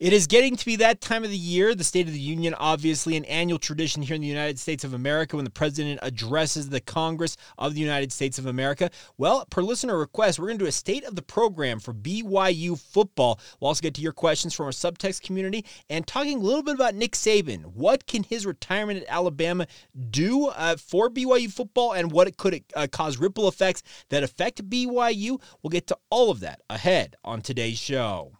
It is getting to be that time of the year, the State of the Union, obviously, an annual tradition here in the United States of America when the president addresses the Congress of the United States of America. Well, per listener request, we're going to do a state of the program for BYU football. We'll also get to your questions from our subtext community and talking a little bit about Nick Saban. What can his retirement at Alabama do uh, for BYU football and what it could uh, cause ripple effects that affect BYU? We'll get to all of that ahead on today's show.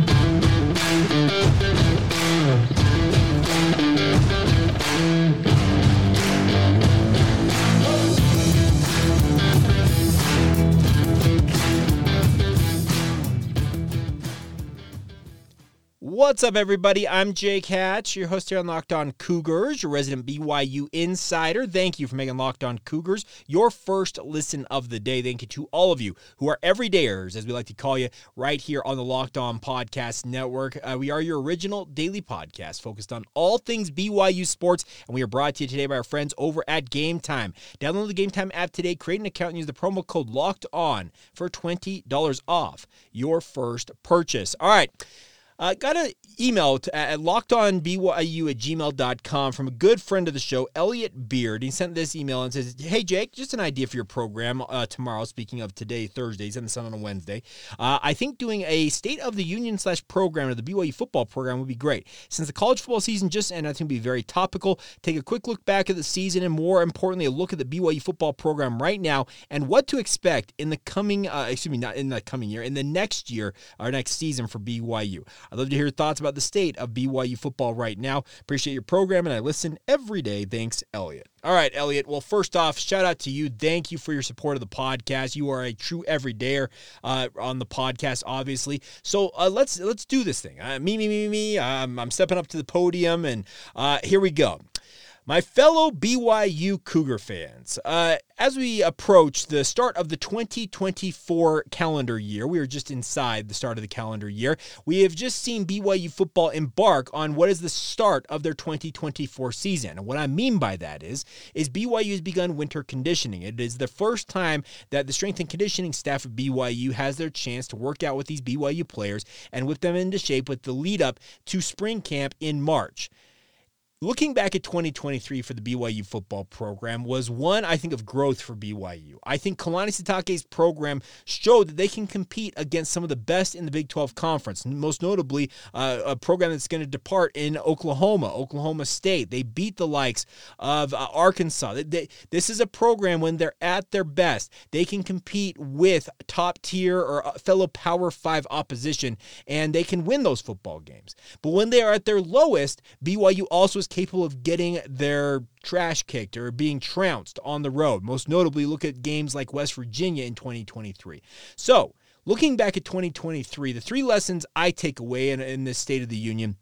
What's up, everybody? I'm Jake Hatch, your host here on Locked On Cougars, your resident BYU insider. Thank you for making Locked On Cougars your first listen of the day. Thank you to all of you who are everydayers, as we like to call you, right here on the Locked On Podcast Network. Uh, we are your original daily podcast focused on all things BYU sports, and we are brought to you today by our friends over at Gametime. Download the Gametime app today, create an account, and use the promo code Locked On for $20 off your first purchase. All right. Uh, got an email to, at lockedonbyu at gmail.com from a good friend of the show, Elliot Beard. He sent this email and says, Hey, Jake, just an idea for your program uh, tomorrow. Speaking of today, Thursdays, and the sun on a Wednesday. Uh, I think doing a State of the Union slash program of the BYU football program would be great. Since the college football season just ended, I think it would be very topical. Take a quick look back at the season and, more importantly, a look at the BYU football program right now and what to expect in the coming, uh, excuse me, not in the coming year, in the next year or next season for BYU. I'd love to hear your thoughts about the state of BYU football right now. Appreciate your program, and I listen every day. Thanks, Elliot. All right, Elliot. Well, first off, shout out to you. Thank you for your support of the podcast. You are a true everydayer uh, on the podcast, obviously. So uh, let's let's do this thing. Uh, me, me, me, me. Um, I'm stepping up to the podium, and uh, here we go. My fellow BYU Cougar fans, uh, as we approach the start of the 2024 calendar year, we are just inside the start of the calendar year. We have just seen BYU football embark on what is the start of their 2024 season. And what I mean by that is, is BYU has begun winter conditioning. It is the first time that the strength and conditioning staff of BYU has their chance to work out with these BYU players and whip them into shape with the lead up to spring camp in March. Looking back at 2023 for the BYU football program was one, I think, of growth for BYU. I think Kalani Sitake's program showed that they can compete against some of the best in the Big 12 Conference, most notably uh, a program that's going to depart in Oklahoma, Oklahoma State. They beat the likes of uh, Arkansas. They, they, this is a program when they're at their best, they can compete with top tier or uh, fellow Power 5 opposition, and they can win those football games. But when they are at their lowest, BYU also is capable of getting their trash kicked or being trounced on the road. Most notably, look at games like West Virginia in 2023. So, looking back at 2023, the three lessons I take away in, in this State of the Union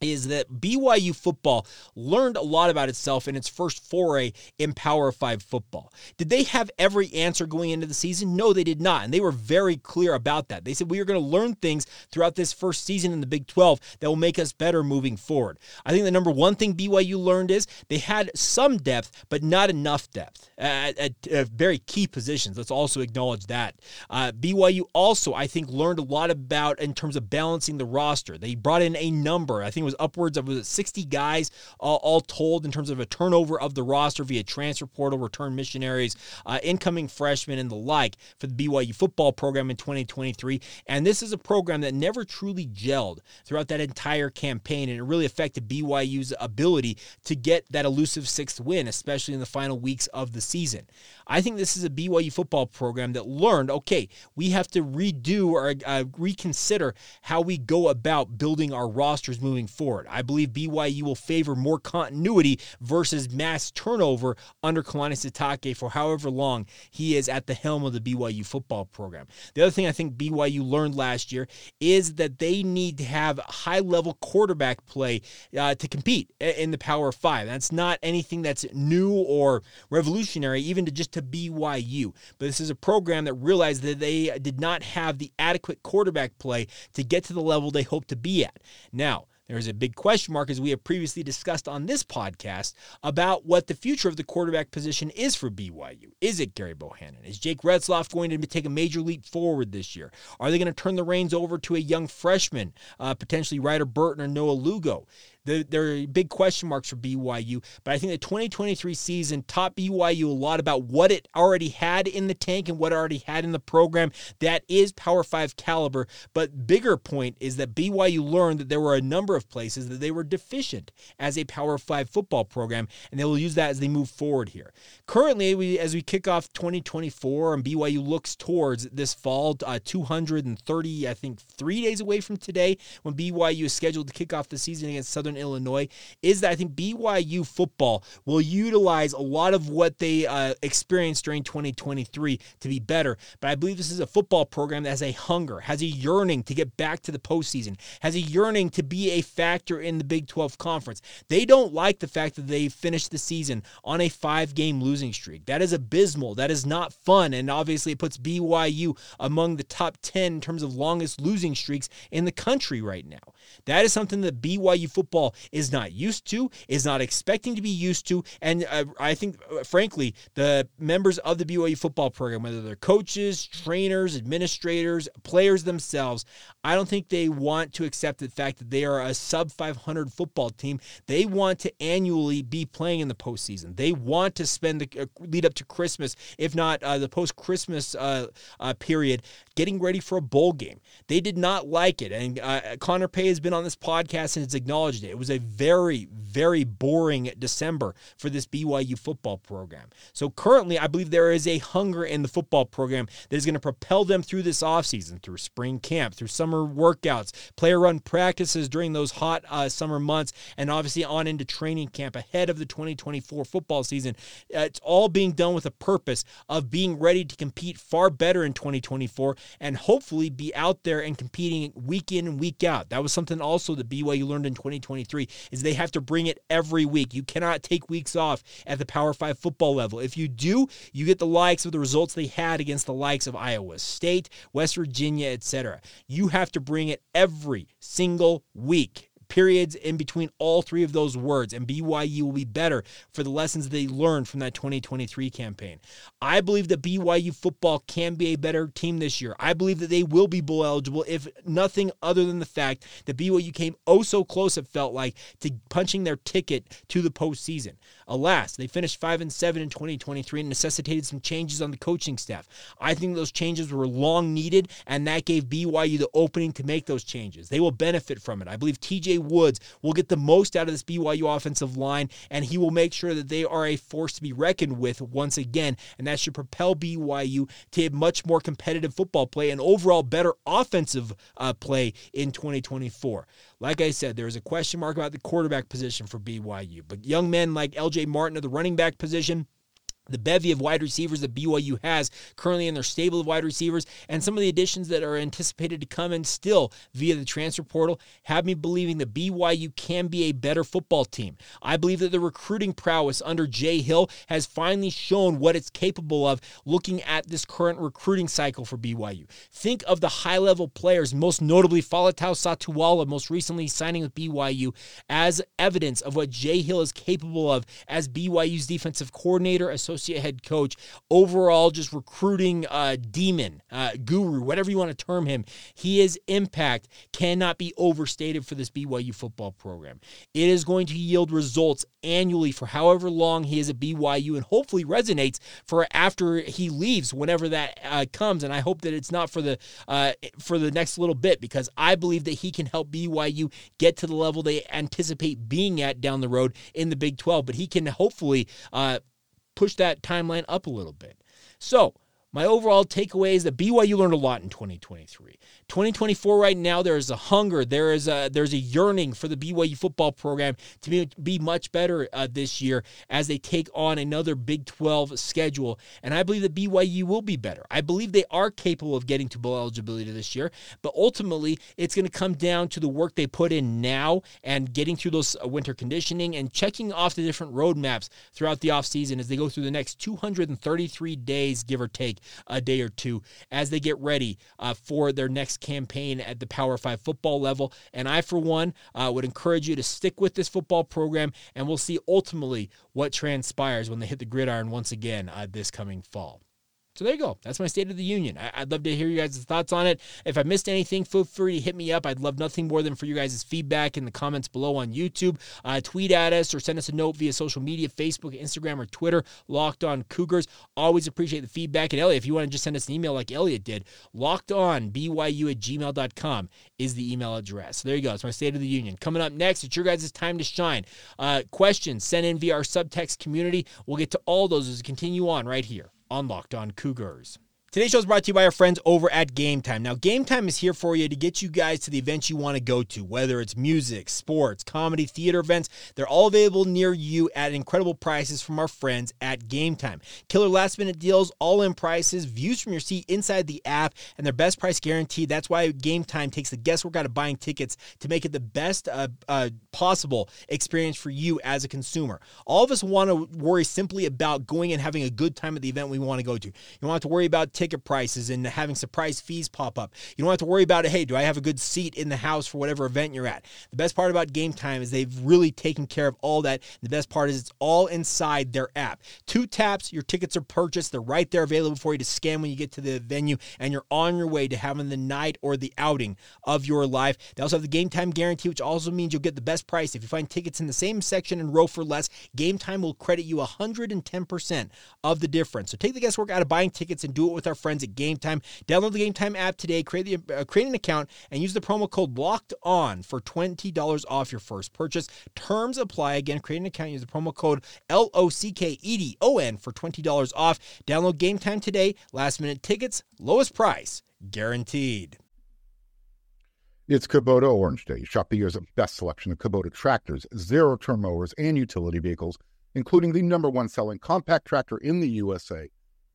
is that BYU football learned a lot about itself in its first foray in Power 5 football. Did they have every answer going into the season? No, they did not. And they were very clear about that. They said, We are going to learn things throughout this first season in the Big 12 that will make us better moving forward. I think the number one thing BYU learned is they had some depth, but not enough depth at, at, at very key positions. Let's also acknowledge that. Uh, BYU also, I think, learned a lot about in terms of balancing the roster. They brought in a number, I think was upwards of was it 60 guys uh, all told in terms of a turnover of the roster via transfer portal, return missionaries, uh, incoming freshmen, and the like for the BYU football program in 2023. And this is a program that never truly gelled throughout that entire campaign, and it really affected BYU's ability to get that elusive sixth win, especially in the final weeks of the season. I think this is a BYU football program that learned okay, we have to redo or uh, reconsider how we go about building our rosters moving forward. I believe BYU will favor more continuity versus mass turnover under Kalani Sitake for however long he is at the helm of the BYU football program. The other thing I think BYU learned last year is that they need to have high level quarterback play uh, to compete in the Power Five. That's not anything that's new or revolutionary, even to just to BYU. But this is a program that realized that they did not have the adequate quarterback play to get to the level they hope to be at. Now, there's a big question mark, as we have previously discussed on this podcast, about what the future of the quarterback position is for BYU. Is it Gerry Bohanon? Is Jake Retzlaff going to take a major leap forward this year? Are they going to turn the reins over to a young freshman, uh, potentially Ryder Burton or Noah Lugo? The, there are big question marks for BYU, but I think the 2023 season taught BYU a lot about what it already had in the tank and what it already had in the program that is Power 5 caliber. But bigger point is that BYU learned that there were a number of places that they were deficient as a Power 5 football program, and they will use that as they move forward here. Currently, we, as we kick off 2024 and BYU looks towards this fall, uh, 230, I think, three days away from today when BYU is scheduled to kick off the season against Southern Illinois is that I think BYU football will utilize a lot of what they uh, experienced during 2023 to be better. But I believe this is a football program that has a hunger, has a yearning to get back to the postseason, has a yearning to be a factor in the Big 12 conference. They don't like the fact that they finished the season on a five game losing streak. That is abysmal. That is not fun. And obviously, it puts BYU among the top 10 in terms of longest losing streaks in the country right now. That is something that BYU football is not used to, is not expecting to be used to. And uh, I think, uh, frankly, the members of the BYU football program, whether they're coaches, trainers, administrators, players themselves, I don't think they want to accept the fact that they are a sub 500 football team. They want to annually be playing in the postseason. They want to spend the uh, lead up to Christmas, if not uh, the post Christmas uh, uh, period, getting ready for a bowl game. They did not like it. And uh, Connor Pay has been on this podcast and has acknowledged it. It was a very, very boring December for this BYU football program. So currently, I believe there is a hunger in the football program that is going to propel them through this offseason, through spring camp, through summer workouts, player run practices during those hot uh, summer months, and obviously on into training camp ahead of the 2024 football season. Uh, it's all being done with a purpose of being ready to compete far better in 2024 and hopefully be out there and competing week in and week out. That was something also that BYU learned in 2023 is they have to bring it every week. You cannot take weeks off at the Power 5 football level. If you do, you get the likes of the results they had against the likes of Iowa State, West Virginia, etc. You have to bring it every single week periods in between all three of those words, and BYU will be better for the lessons they learned from that 2023 campaign. I believe that BYU football can be a better team this year. I believe that they will be bowl eligible, if nothing other than the fact that BYU came oh so close, it felt like, to punching their ticket to the postseason. Alas, they finished 5 and 7 in 2023 and necessitated some changes on the coaching staff. I think those changes were long needed, and that gave BYU the opening to make those changes. They will benefit from it. I believe TJ Woods will get the most out of this BYU offensive line, and he will make sure that they are a force to be reckoned with once again. And that should propel BYU to much more competitive football play and overall better offensive uh, play in 2024. Like I said, there is a question mark about the quarterback position for BYU, but young men like LJ Martin at the running back position the bevy of wide receivers that BYU has currently in their stable of wide receivers, and some of the additions that are anticipated to come in still via the transfer portal have me believing that BYU can be a better football team. I believe that the recruiting prowess under Jay Hill has finally shown what it's capable of looking at this current recruiting cycle for BYU. Think of the high level players, most notably Faletau Satuala, most recently signing with BYU, as evidence of what Jay Hill is capable of as BYU's defensive coordinator, associate head coach, overall just recruiting uh, demon, uh, guru, whatever you want to term him. His impact cannot be overstated for this BYU football program. It is going to yield results annually for however long he is at BYU and hopefully resonates for after he leaves, whenever that uh, comes. And I hope that it's not for the uh, for the next little bit because I believe that he can help BYU get to the level they anticipate being at down the road in the Big 12. But he can hopefully uh, push that timeline up a little bit. So, my overall takeaway is that BYU learned a lot in 2023. 2024 right now there is a hunger, there is a there's a yearning for the BYU football program to be, be much better uh, this year as they take on another Big 12 schedule. And I believe that BYU will be better. I believe they are capable of getting to bowl eligibility this year, but ultimately it's going to come down to the work they put in now and getting through those uh, winter conditioning and checking off the different roadmaps throughout the offseason as they go through the next 233 days, give or take a day or two, as they get ready uh, for their next campaign at the Power 5 football level. And I, for one, uh, would encourage you to stick with this football program, and we'll see ultimately what transpires when they hit the gridiron once again uh, this coming fall. So there you go. That's my State of the Union. I- would love to hear you guys' thoughts on it. If I missed anything, feel free to hit me up. I'd love nothing more than for you guys' feedback in the comments below on YouTube. Uh, tweet at us or send us a note via social media Facebook, Instagram, or Twitter, Locked On Cougars. Always appreciate the feedback. And Elliot, if you want to just send us an email like Elliot did, locked on lockedonbyu at gmail.com is the email address. So there you go. It's my State of the Union. Coming up next, it's your guys' time to shine. Uh, questions sent in via our subtext community. We'll get to all those as we continue on right here on Locked On Cougars. Today's show is brought to you by our friends over at Gametime. Now, Gametime is here for you to get you guys to the events you want to go to, whether it's music, sports, comedy, theater events. They're all available near you at incredible prices from our friends at Gametime. Killer last minute deals, all in prices, views from your seat inside the app, and their best price guarantee. That's why Gametime takes the guesswork out of buying tickets to make it the best uh, uh, possible experience for you as a consumer. All of us want to worry simply about going and having a good time at the event we want to go to. You don't have to worry about ticket prices and having surprise fees pop up. You don't have to worry about it. Hey, do I have a good seat in the house for whatever event you're at? The best part about Gametime is they've really taken care of all that. The best part is it's all inside their app. Two taps, your tickets are purchased. They're right there available for you to scan when you get to the venue, and you're on your way to having the night or the outing of your life. They also have the Gametime guarantee, which also means you'll get the best price. If you find tickets in the same section and row for less, Gametime will credit you 110% of the difference. So take the guesswork out of buying tickets and do it with our friends at Gametime. Download the Gametime app today, create the uh, create an account, and use the promo code Locked On for twenty dollars off your first purchase. Terms apply. Again, create an account. Use the promo code L O C K E D O N for twenty dollars off. Download Gametime today. Last minute tickets, lowest price guaranteed. It's Kubota Orange Day. Shop the year's best selection of Kubota tractors, zero turn mowers, and utility vehicles, including the number one selling compact tractor in the USA.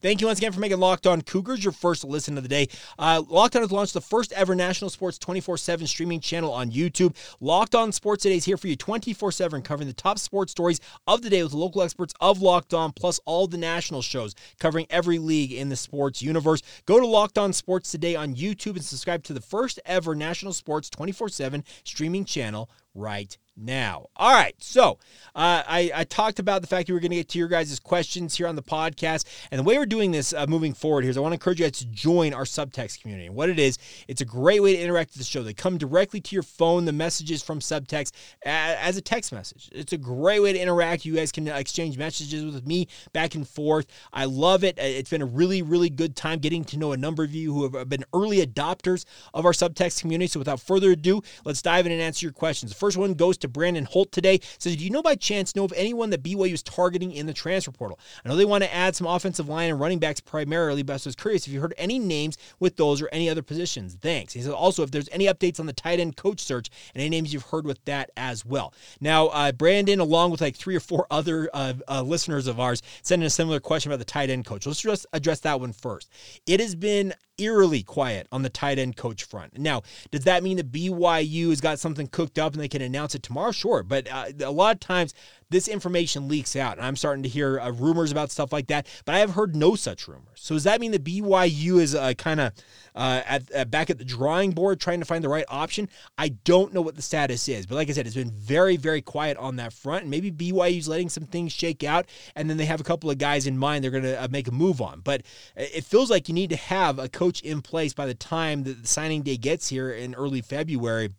Thank you once again for making Locked On Cougars your first listen of the day. Uh, Locked On has launched the first ever national sports 24 7 streaming channel on YouTube. Locked On Sports Today is here for you 24 7, covering the top sports stories of the day with local experts of Locked On, plus all the national shows covering every league in the sports universe. Go to Locked On Sports Today on YouTube and subscribe to the first ever national sports 24 7 streaming channel right now. All right. So uh, I, I, talked about the fact that we're going to get to your guys' questions here on the podcast. And the way we're doing this uh, moving forward here is I want to encourage you guys to join our subtext community. And what it is, it's a great way to interact with the show. They come directly to your phone, the messages from subtext as a text message. It's a great way to interact. You guys can exchange messages with me back and forth. I love it. It's been a really, really good time getting to know a number of you who have been early adopters of our subtext community. So without further ado, let's dive in and answer your questions. The first one goes to Brandon Holt today. Says, do you know by chance know of anyone that BYU is targeting in the transfer portal? I know they want to add some offensive line and running backs primarily, but I was curious if you heard any names with those or any other positions. Thanks. He says also if there's any updates on the tight end coach search and any names you've heard with that as well. Now, uh, Brandon, along with like three or four other uh, uh, listeners of ours, sent in a similar question about the tight end coach. Let's just address that one first. It has been eerily quiet on the tight end coach front. Now, does that mean that BYU has got something cooked up and they can announce it tomorrow? Sure, but uh, a lot of times this information leaks out, and I'm starting to hear uh, rumors about stuff like that. But I have heard no such rumors. So does that mean that BYU is uh, kind of uh, at, at, back at the drawing board trying to find the right option? I don't know what the status is, but like I said, it's been very very quiet on that front, and maybe BYU's letting some things shake out, and then they have a couple of guys in mind they're going to uh, make a move on. But it feels like you need to have a coach in place by the time that the signing day gets here in early February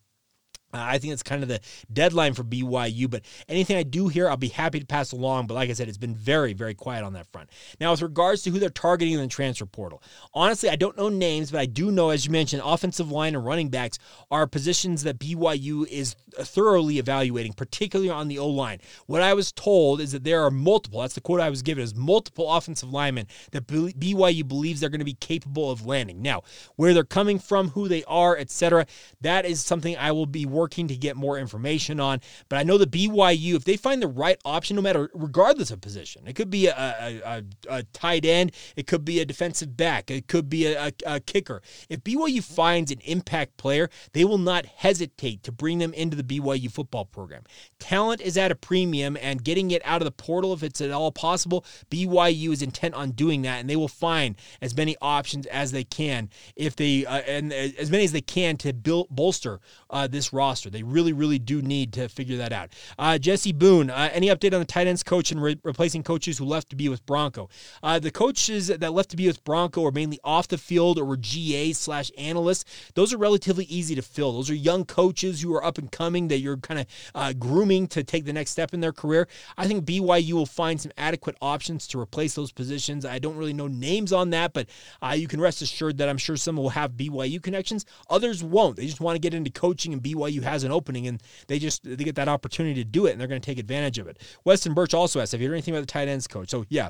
Uh, I think it's kind of the deadline for BYU, but anything I do here, I'll be happy to pass along. But like I said, it's been very, very quiet on that front. Now, with regards to who they're targeting in the transfer portal, honestly, I don't know names, but I do know, as you mentioned, offensive line and running backs are positions that BYU is thoroughly evaluating, particularly on the O line. What I was told is that there are multiple, that's the quote I was given, is multiple offensive linemen that BYU believes they're going to be capable of landing. Now, where they're coming from, who they are, etc., that is something I will be working to get more information on. But I know the BYU, if they find the right option, no matter regardless of position, it could be a, a, a, a tight end, it could be a defensive back, it could be a, a kicker. If BYU finds an impact player, they will not hesitate to bring them into the BYU football program. Talent is at a premium, and getting it out of the portal, if it's at all possible, BYU is intent on doing that, and they will find as many options as they can if they uh, and as many as they can to build bolster uh, this roster. They really, really do need to figure that out. Uh, Jesse Boone, uh, any update on the tight ends coach and re- replacing coaches who left to be with Bronco? Uh, the coaches that left to be with Bronco are mainly off the field or were GA slash analysts. Those are relatively easy to fill. Those are young coaches who are up and coming that you're kind of uh, grooming to take the next step in their career. I think BYU will find some adequate options to replace those positions. I don't really know names on that, but uh, you can rest assured that I'm sure some will have BYU connections. Others won't. They just want to get into coaching, and BYU has an opening, and they just they get that opportunity to do it, and they're going to take advantage of it. Weston Birch also asked, "Have you heard anything about the tight ends coach?" So yeah,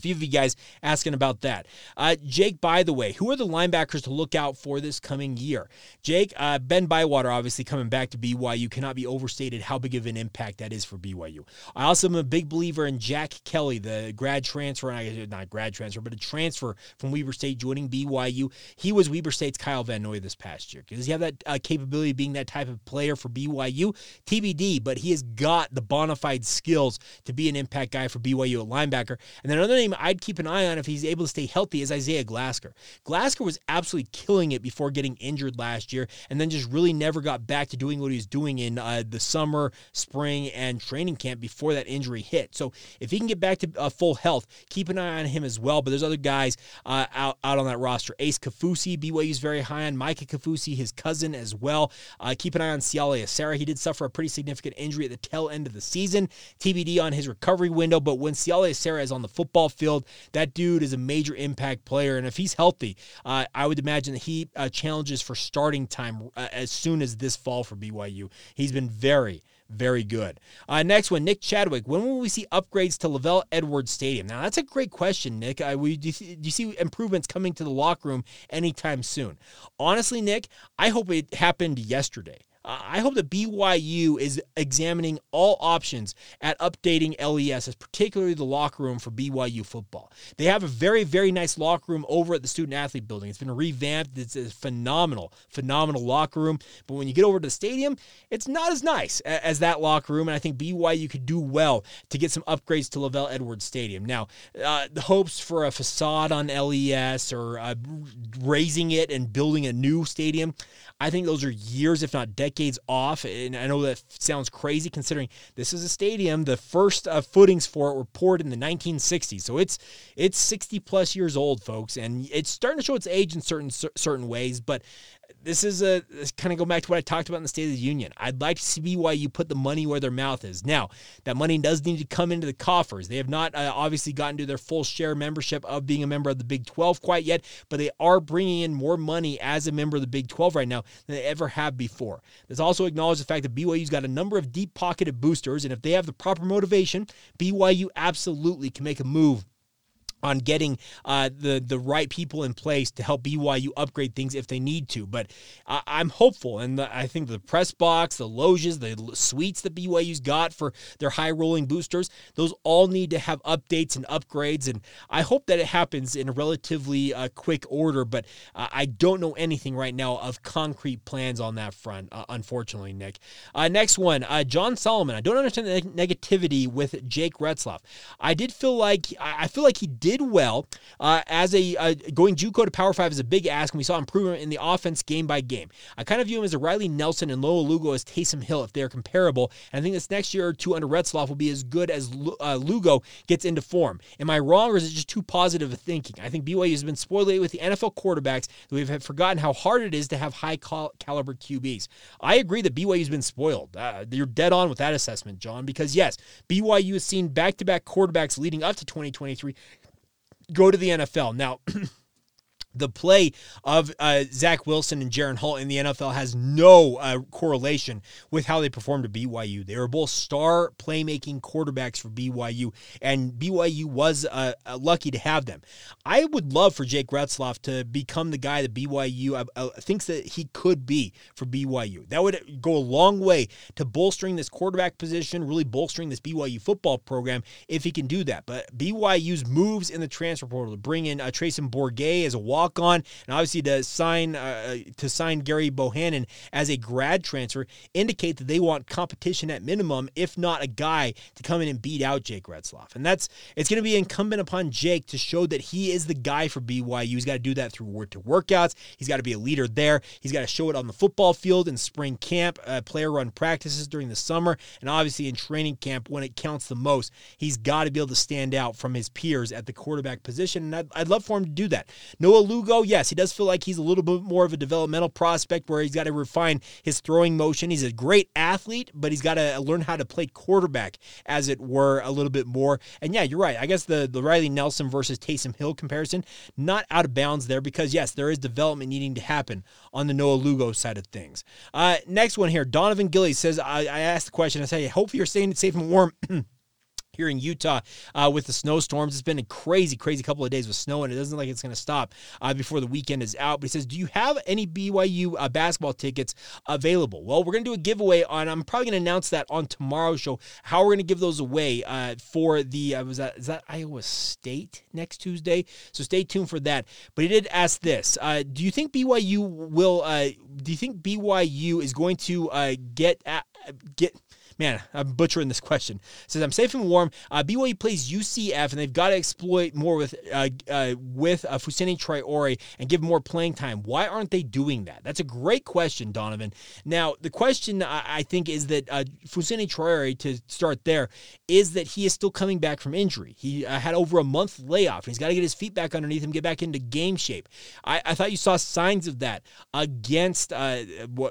a few of you guys asking about that. Uh, Jake, by the way, who are the linebackers to look out for this coming year? Jake, uh, Ben Bywater, obviously coming back to BYU, cannot be overstated how big of an impact that is for BYU. I also am a big believer in Jack Kelly, the grad transfer, not grad transfer, but a transfer from Weber State joining BYU. He was Weber State's Kyle Van Noy this past year. Does he have that uh, capability of being that type of player for BYU? TBD, but he has got the bona fide skills to be an impact guy for BYU at linebacker. And then another name name I'd keep an eye on if he's able to stay healthy is Isaiah Glasgow. Glasgow was absolutely killing it before getting injured last year, and then just really never got back to doing what he was doing in uh, the summer, spring, and training camp before that injury hit. So if he can get back to uh, full health, keep an eye on him as well. But there's other guys uh, out, out on that roster. Ace Kaufusi, BYU's very high on. Micah Kafusi, his cousin as well. Uh, keep an eye on Siale Esera. He did suffer a pretty significant injury at the tail end of the season. TBD on his recovery window, but when Siale Esera is on the football field. That dude is a major impact player, and if he's healthy, uh, I would imagine he uh, challenges for starting time uh, as soon as this fall for BYU. He's been very, very good. Uh, next one, Nick Chadwick. When will we see upgrades to LaVell Edwards Stadium? Now, that's a great question, Nick. Uh, we, do, you see, do you see improvements coming to the locker room anytime soon? Honestly, Nick, I hope it happened yesterday. I hope that BYU is examining all options at updating LES, as particularly the locker room for BYU football. They have a very, very nice locker room over at the student athlete building. It's been revamped. It's a phenomenal, phenomenal locker room. But when you get over to the stadium, it's not as nice as that locker room. And I think BYU could do well to get some upgrades to LaVell Edwards Stadium. Now, uh, the hopes for a facade on LES or uh, raising it and building a new stadium, I think those are years, if not decades, off. And I know that sounds crazy considering this is a stadium. The first uh, footings for it were poured in the 1960s, so it's it's 60 plus years old, folks, and it's starting to show its age in certain certain ways. But this is a kind of go back to what I talked about in the State of the Union. I'd like to see BYU put the money where their mouth is. Now, that money does need to come into the coffers. They have not uh, obviously gotten to their full share membership of being a member of the Big 12 quite yet, but they are bringing in more money as a member of the Big 12 right now than they ever have before. This also acknowledges the fact that BYU's got a number of deep pocketed boosters, and if they have the proper motivation, BYU absolutely can make a move on getting uh, the the right people in place to help BYU upgrade things if they need to. But I, am hopeful, and the, I think the press box, the loges, the suites that BYU's got for their high rolling boosters, those all need to have updates and upgrades. And I hope that it happens in a relatively uh, quick order. But uh, I don't know anything right now of concrete plans on that front, uh, unfortunately, Nick. Uh, next one, uh, John Solomon. I don't understand the negativity with Jake Retzlaff. I did feel like I feel like he did did well uh, as a uh, going JUCO to Power Five is a big ask, and we saw improvement in the offense game by game. I kind of view him as a Riley Nelson and Noah Lugo as Taysom Hill if they're comparable, and I think this next year or two under Retzlaff will be as good as uh, Lugo gets into form. Am I wrong, or is it just too positive of thinking? I think BYU has been spoiled with the NFL quarterbacks that we've forgotten how hard it is to have high caliber QBs. I agree that BYU's been spoiled. Uh, you're dead on with that assessment, John, because yes, BYU has seen back to back quarterbacks leading up to 2023 go to the NFL. Now, the play of uh, Zach Wilson and Jaren Hall in the NFL has no uh, correlation with how they performed at BYU. They were both star playmaking quarterbacks for BYU, and BYU was uh, uh, lucky to have them. I would love for Jake Retzlaff to become the guy that BYU uh, uh, thinks that he could be for BYU. That would go a long way to bolstering this quarterback position, really bolstering this BYU football program if he can do that. But BYU's moves in the transfer portal to bring in uh, Treyson Bourguet as a walk on, and obviously to sign uh, to sign Gerry Bohanon as a grad transfer indicate that they want competition at minimum, if not a guy to come in and beat out Jake Retzlaff. And that's it's going to be incumbent upon Jake to show that he is the guy for BYU. He's got to do that through work to workouts. He's got to be a leader there. He's got to show it on the football field in spring camp, uh, player run practices during the summer, and obviously in training camp when it counts the most. He's got to be able to stand out from his peers at the quarterback position, and I'd, I'd love for him to do that. Noah Lugo, yes, he does feel like he's a little bit more of a developmental prospect where he's got to refine his throwing motion. He's a great athlete, but he's got to learn how to play quarterback, as it were, a little bit more. And yeah, you're right. I guess the, the Riley Nelson versus Taysom Hill comparison, not out of bounds there because, yes, there is development needing to happen on the Noah Lugo side of things. Uh, next one here Donovan Gillies says, I, I asked the question, I say, hope you're staying safe and warm. here in Utah uh, with the snowstorms. It's been a crazy, crazy couple of days with snow, and it doesn't look like it's going to stop uh, before the weekend is out. But he says, Do you have any BYU uh, basketball tickets available? Well, we're going to do a giveaway on, I'm probably going to announce that on tomorrow's show, how we're going to give those away uh, for the, uh, was that, is that Iowa State next Tuesday? So stay tuned for that. But he did ask this uh, Do you think BYU will, do you think BYU is going to get, get, man, I'm butchering this question. It says I'm safe and warm. Uh, BYU plays UCF, and they've got to exploit more with uh, uh, with uh, Traore and give more playing time. Why aren't they doing that? That's a great question, Donovan. Now, the question I, I think is that uh, Traore, to start there, is that he is still coming back from injury. He uh, had over a month layoff, he's got to get his feet back underneath him, get back into game shape. I, I thought you saw signs of that against uh,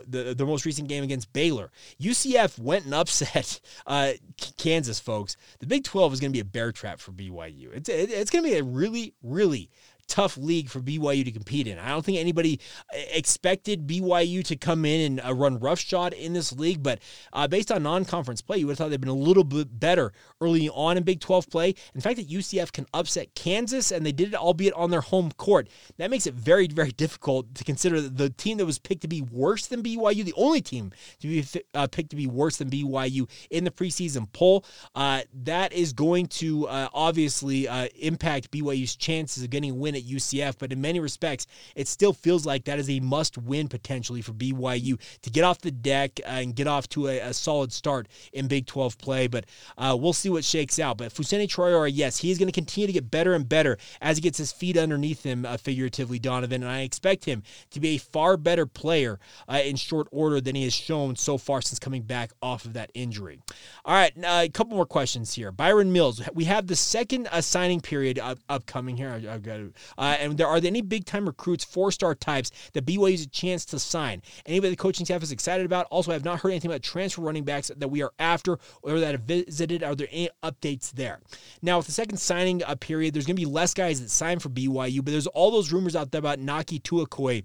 the, the most recent game against Baylor. UCF went and upset upset uh, Kansas, folks, the Big 12 is going to be a bear trap for BYU. It's, it's going to be a really, really tough league for BYU to compete in. I don't think anybody uh, expected BYU to come in and uh, run roughshod in this league, but uh, based on non-conference play, you would have thought they'd been a little bit better early on in Big 12 play. In fact, that UCF can upset Kansas, and they did it albeit on their home court. That makes it very, very difficult to consider the team that was picked to be worse than BYU, the only team to be uh, picked to be worse than BYU in the preseason poll. Uh, that is going to uh, obviously impact BYU's chances of getting a win at UCF, but in many respects, it still feels like that is a must win potentially for BYU to get off the deck and get off to a, a, solid start in Big 12 play. But uh, we'll see what shakes out. But Fousseyni Traore, yes, he is going to continue to get better and better as he gets his feet underneath him, uh, figuratively, Donovan. And I expect him to be a far better player uh, in short order than he has shown so far since coming back off of that injury. All right, a couple more questions here. Byron Mills, we have the second uh, signing period upcoming here. I, have got to, uh, and there are there any big time recruits, four star types that BYU has a chance to sign. Anybody the coaching staff is excited about. Also, I have not heard anything about transfer running backs that we are after or that have visited. Are there any updates there? Now, with the second signing uh, period, there's going to be less guys that sign for BYU, but there's all those rumors out there about Naki Tuakoi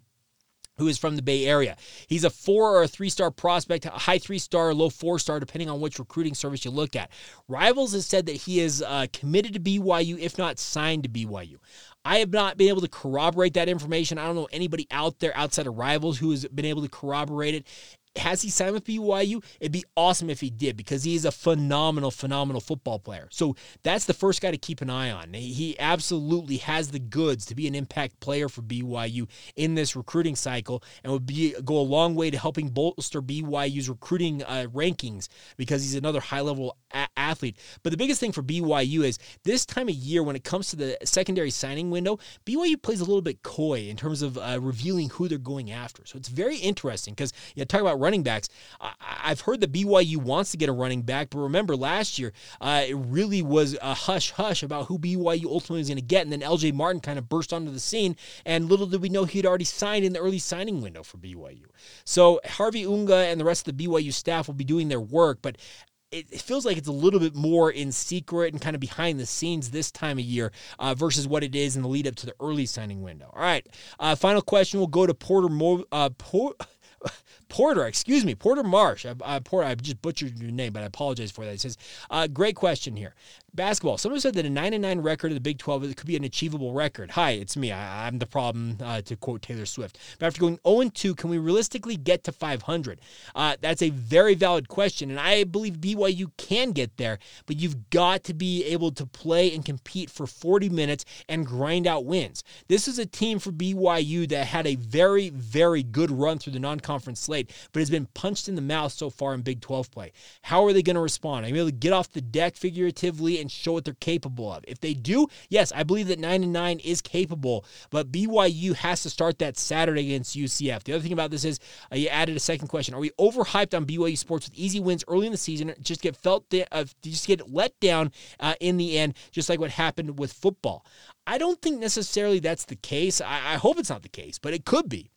who is from the Bay Area. He's a four or a three star prospect, a high three star, low four star, depending on which recruiting service you look at. Rivals has said that he is uh, committed to BYU, if not signed to BYU. I have not been able to corroborate that information. I don't know anybody out there outside of Rivals who has been able to corroborate it. Has he signed with BYU? It'd be awesome if he did because he is a phenomenal, phenomenal football player. So that's the first guy to keep an eye on. He absolutely has the goods to be an impact player for BYU in this recruiting cycle and would be go a long way to helping bolster BYU's recruiting uh, rankings because he's another high level a- athlete. But the biggest thing for BYU is this time of year when it comes to the secondary signing window, BYU plays a little bit coy in terms of uh, revealing who they're going after. So it's very interesting because you know, talk about running backs. I- have heard that BYU wants to get a running back, but remember last year uh, it really was a hush hush about who BYU ultimately was going to get, and then LJ Martin kind of burst onto the scene, and little did we know he had already signed in the early signing window for BYU. So Harvey Unga and the rest of the BYU staff will be doing their work, but it, feels like it's a little bit more in secret and kind of behind the scenes this time of year uh, versus what it is in the lead up to the early signing window. All right, uh, final question We'll go to Porter Mo- uh, Porter, excuse me, Porter Marsh. I, I, Porter, I just butchered your name, but I apologize for that. It says, uh, great question here. Basketball. Someone said that a 9 9 record of the Big 12 could be an achievable record. Hi, it's me. I, am the problem, uh, to quote Taylor Swift. But after going 0 2, can we realistically get to 500? Uh, that's a very valid question, and I believe BYU can get there, but you've got to be able to play and compete for 40 minutes and grind out wins. This is a team for BYU that had a very, very good run through the non conference slate, but has been punched in the mouth so far in Big 12 play. How are they going to respond? Are they able to get off the deck figuratively and show what they're capable of. If they do, yes, I believe that 9 and 9 is capable, but BYU has to start that Saturday against UCF. The other thing about this is uh, you added a second question. Are we overhyped on BYU sports with easy wins early in the season just get felt uh, just get let down uh, in the end just like what happened with football? I don't think necessarily that's the case. I, I hope it's not the case, but it could be.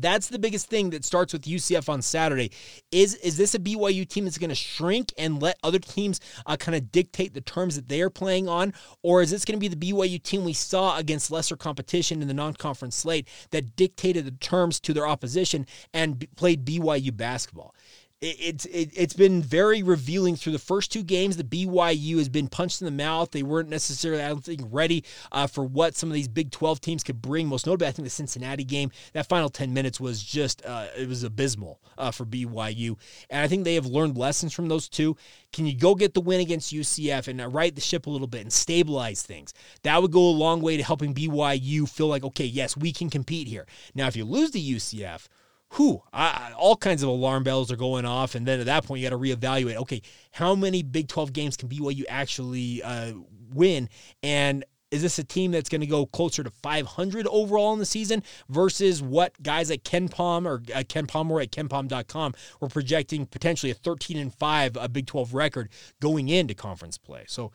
That's the biggest thing that starts with UCF on Saturday. Is is this a BYU team that's going to shrink and let other teams uh, kind of dictate the terms that they are playing on, or is this going to be the BYU team we saw against lesser competition in the non-conference slate that dictated the terms to their opposition and b- played BYU basketball? It's it, it's been very revealing through the first two games. The BYU has been punched in the mouth. They weren't necessarily, I don't think, ready uh, for what some of these Big 12 teams could bring. Most notably, I think the Cincinnati game. That final 10 minutes was just uh, it was abysmal uh, for BYU, and I think they have learned lessons from those two. Can you go get the win against UCF and uh, right the ship a little bit and stabilize things? That would go a long way to helping BYU feel like okay, yes, we can compete here. Now, if you lose to UCF whew, all kinds of alarm bells are going off. And then at that point, you got to reevaluate okay, how many Big 12 games can BYU actually uh, win? And is this a team that's going to go closer to 500 overall in the season versus what guys at KenPom or uh, KenPom or at KenPom.com were projecting potentially a 13 and 5 a Big 12 record going into conference play? So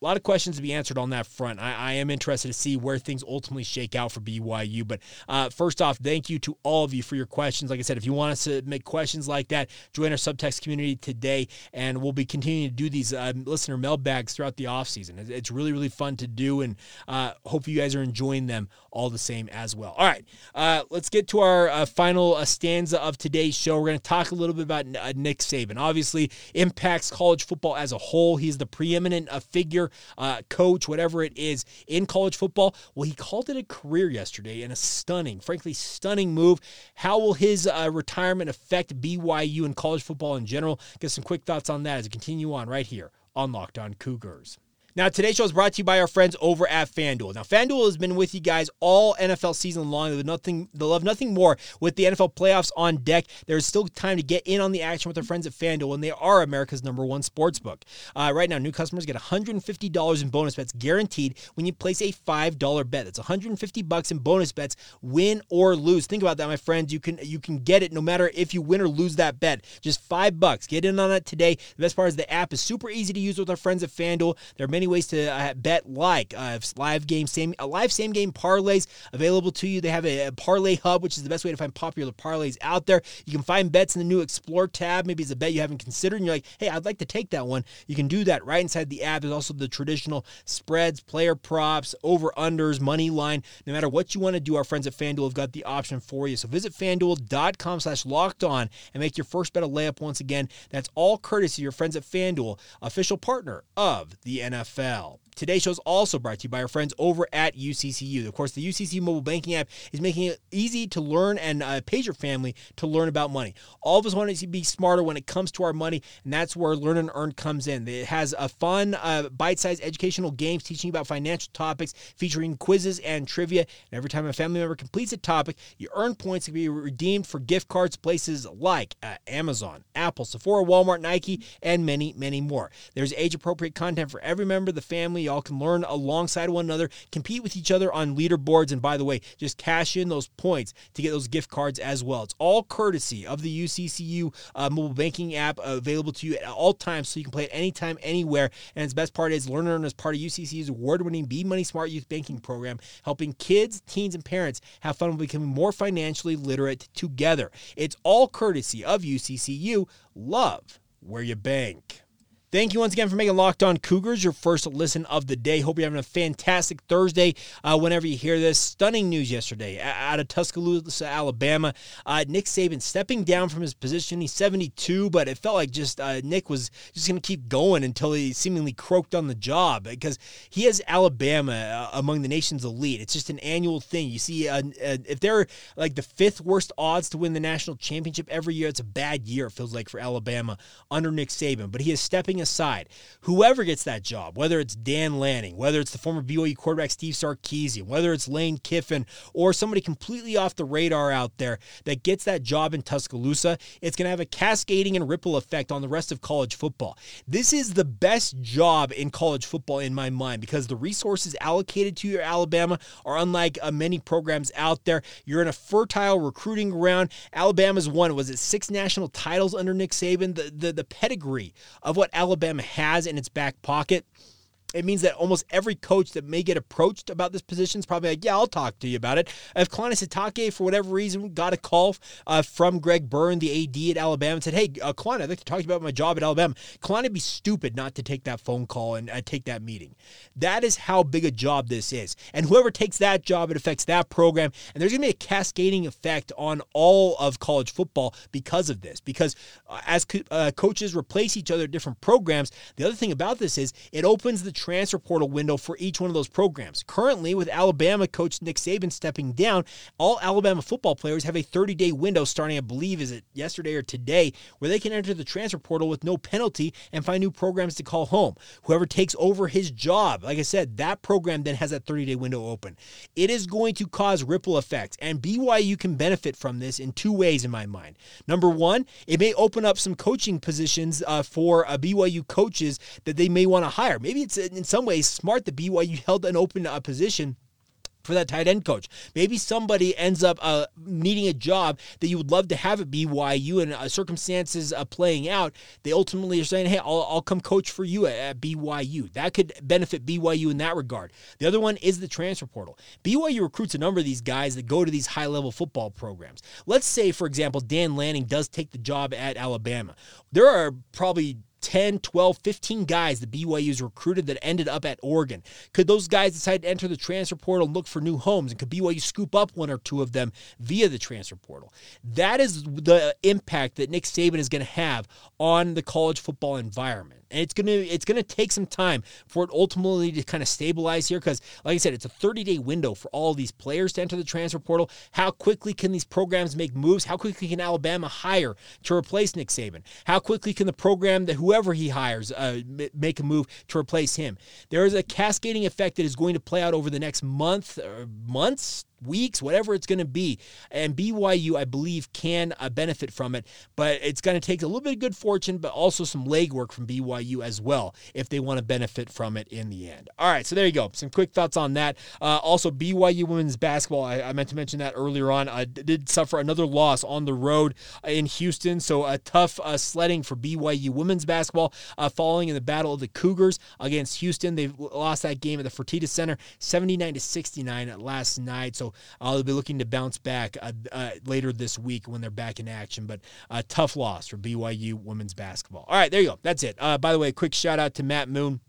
a lot of questions to be answered on that front. I, I am interested to see where things ultimately shake out for BYU. But uh, first off, thank you to all of you for your questions. Like I said, if you want us to make questions like that, join our subtext community today, and we'll be continuing to do these uh, listener mailbags throughout the offseason. It's really, really fun to do, and uh, hope you guys are enjoying them all the same as well. All right, uh, let's get to our uh, final uh, stanza of today's show. We're going to talk a little bit about Nick Saban. Obviously, impacts college football as a whole. He's the preeminent figure uh, coach, whatever it is in college football. Well, he called it a career yesterday and a stunning, frankly, stunning move. How will his uh, retirement affect BYU and college football in general? Get some quick thoughts on that as we continue on right here on Locked On Cougars. Now, today's show is brought to you by our friends over at FanDuel. Now, FanDuel has been with you guys all NFL season long. They nothing, they love nothing more with the NFL playoffs on deck. There's still time to get in on the action with our friends at FanDuel, and they are America's number one sports book. Uh, right now, new customers get $150 in bonus bets guaranteed when you place a $5 bet. That's 150 bucks in bonus bets, win or lose. Think about that, my friends. You can you can get it no matter if you win or lose that bet. Just five bucks. Get in on it today. The best part is the app is super easy to use with our friends at FanDuel. There are many many ways to uh, bet like uh, live game same a live same game parlays available to you. They have a, a, parlay hub, which is the best way to find popular parlays out there. You can find bets in the new Explore tab. Maybe it's a bet you haven't considered, and you're like, hey, I'd like to take that one. You can do that right inside the app. There's also the traditional spreads, player props, over unders, money line. No matter what you want to do, our friends at FanDuel have got the option for you. So visit FanDuel.com slash locked on and make your first bet a layup once again. That's all courtesy of your friends at FanDuel, official partner of the NFL. NFL. Today's show is also brought to you by our friends over at UCCU. Of course, the UCC mobile banking app is making it easy to learn and uh, your family to learn about money. All of us want to be smarter when it comes to our money, and that's where Learn and Earn comes in. It has a fun, uh, bite-sized educational games teaching you about financial topics, featuring quizzes and trivia. And every time a family member completes a topic, you earn points to be redeemed for gift cards places like uh, Amazon, Apple, Sephora, Walmart, Nike, and many, many more. There's age-appropriate content for every member of the family. Y'all can learn alongside one another, compete with each other on leaderboards, and by the way, just cash in those points to get those gift cards as well. It's all courtesy of the UCCU uh, mobile banking app available to you at all times, so you can play it anytime, anywhere. And its best part is Learn and Earn is part of UCCU's award-winning Be Money Smart Youth Banking Program, helping kids, teens, and parents have fun becoming more financially literate together. It's all courtesy of UCCU. Love where you bank. Thank you once again for making Locked On Cougars your first listen of the day. Hope you're having a fantastic Thursday uh, whenever you hear this. Stunning news yesterday out of Tuscaloosa, Alabama. Uh, Nick Saban stepping down from his position. He's 72, but it felt like just uh, Nick was just going to keep going until he seemingly croaked on the job because he has Alabama uh, among the nation's elite. It's just an annual thing. You see, uh, uh, if they're like the fifth worst odds to win the national championship every year, it's a bad year, it feels like, for Alabama under Nick Saban. But he is stepping aside, whoever gets that job, whether it's Dan Lanning, whether it's the former BYU quarterback Steve Sarkisian, whether it's Lane Kiffin, or somebody completely off the radar out there that gets that job in Tuscaloosa, it's going to have a cascading and ripple effect on the rest of college football. This is the best job in college football in my mind because the resources allocated to your Alabama are unlike uh, many programs out there. You're in a fertile recruiting ground. Alabama's won, was it six national titles under Nick Saban? The, the, the pedigree of what Alabama Alabama has in its back pocket it means that almost every coach that may get approached about this position is probably like, yeah, I'll talk to you about it. If Kalani Sitake, for whatever reason, got a call uh, from Greg Byrne, the AD at Alabama, and said, hey, uh, Kalani, I'd like to talk to you about my job at Alabama. Kalani would be stupid not to take that phone call and uh, take that meeting. That is how big a job this is. And whoever takes that job, it affects that program. And there's going to be a cascading effect on all of college football because of this. Because uh, as co- uh, coaches replace each other at different programs, the other thing about this is it opens the transfer portal window for each one of those programs. Currently, with Alabama coach Nick Saban stepping down, all Alabama football players have a 30 day window starting, I believe, is it yesterday or today, where they can enter the transfer portal with no penalty and find new programs to call home. Whoever takes over his job, like I said, that program then has that 30 day window open. It is going to cause ripple effects, and BYU can benefit from this in two ways, in my mind. Number one, it may open up some coaching positions uh, for uh, BYU coaches that they may want to hire. Maybe it's in some ways smart that BYU held an open uh, position for that tight end coach. Maybe somebody ends up uh, needing a job that you would love to have at BYU and uh, circumstances uh, playing out. They ultimately are saying, hey, I'll, I'll come coach for you at, at, BYU. That could benefit BYU in that regard. The other one is the transfer portal. BYU recruits a number of these guys that go to these high level football programs. Let's say, for example, Dan Lanning does take the job at Alabama. There are probably 10, 12, 15 guys that BYU's recruited that ended up at Oregon. Could those guys decide to enter the transfer portal and look for new homes? And could BYU scoop up one or two of them via the transfer portal? That is the impact that Nick Saban is going to have on the college football environment. And it's gonna it's gonna take some time for it ultimately to kind of stabilize here because, like I said, it's a 30 day window for all these players to enter the transfer portal. How quickly can these programs make moves? How quickly can Alabama hire to replace Nick Saban? How quickly can the program that whoever he hires uh, make a move to replace him? There is a cascading effect that is going to play out over the next month, or months, weeks, whatever it's going to be. And BYU, I believe, can uh, benefit from it, but it's going to take a little bit of good fortune, but also some legwork from BYU as well if they want to benefit from it in the end. All right, so there you go. Some quick thoughts on that. Uh, also, BYU women's basketball, I, I, meant to mention that earlier on, uh, did suffer another loss on the road uh, in Houston. So a tough uh, sledding for BYU women's basketball, uh, following in the battle of the Cougars against Houston. They lost that game at the Fertitta Center, 79 to 69 last night. So so uh, be looking to bounce back uh, uh, later this week when they're back in action. But a tough loss for BYU women's basketball. All right, there you go. That's it. By the way, quick shout out to Matt Moon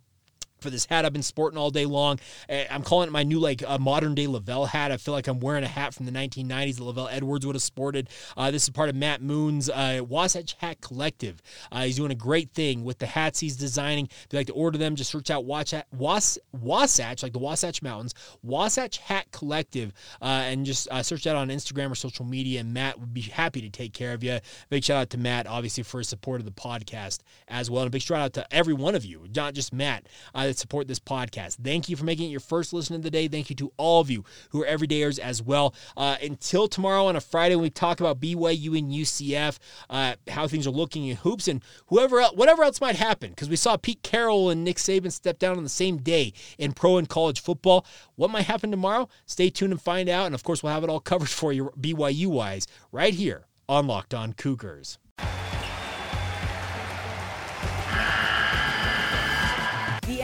for this hat I've been sporting all day long. Eh, I'm calling it my new like uh, modern day LaVell hat. I feel like I'm wearing a hat from the 1990s that LaVell Edwards would have sported. Uh, this is part of Matt Moon's uh, Wasatch Hat Collective. Uh, he's doing a great thing with the hats he's designing. If you'd like to order them, just search out Was- Was- Wasatch, like the Wasatch Mountains, Wasatch Hat Collective, uh, and just uh, search that on Instagram or social media. And Matt would be happy to take care of you. Big shout out to Matt, obviously, for his support of the podcast as well. And a big shout out to every one of you, not just Matt. That support this podcast. Thank you for making it your first listen of the day. Thank you to all of you who are everydayers as well. Uh, until tomorrow on a Friday, when we talk about BYU and UCF, uh, how things are looking in hoops, and whoever else, whatever else might happen, because we saw Pete Carroll and Nick Saban step down on the same day in pro and college football. What might happen tomorrow? Stay tuned and find out. And of course, we'll have it all covered for you BYU wise right here on Locked On Cougars.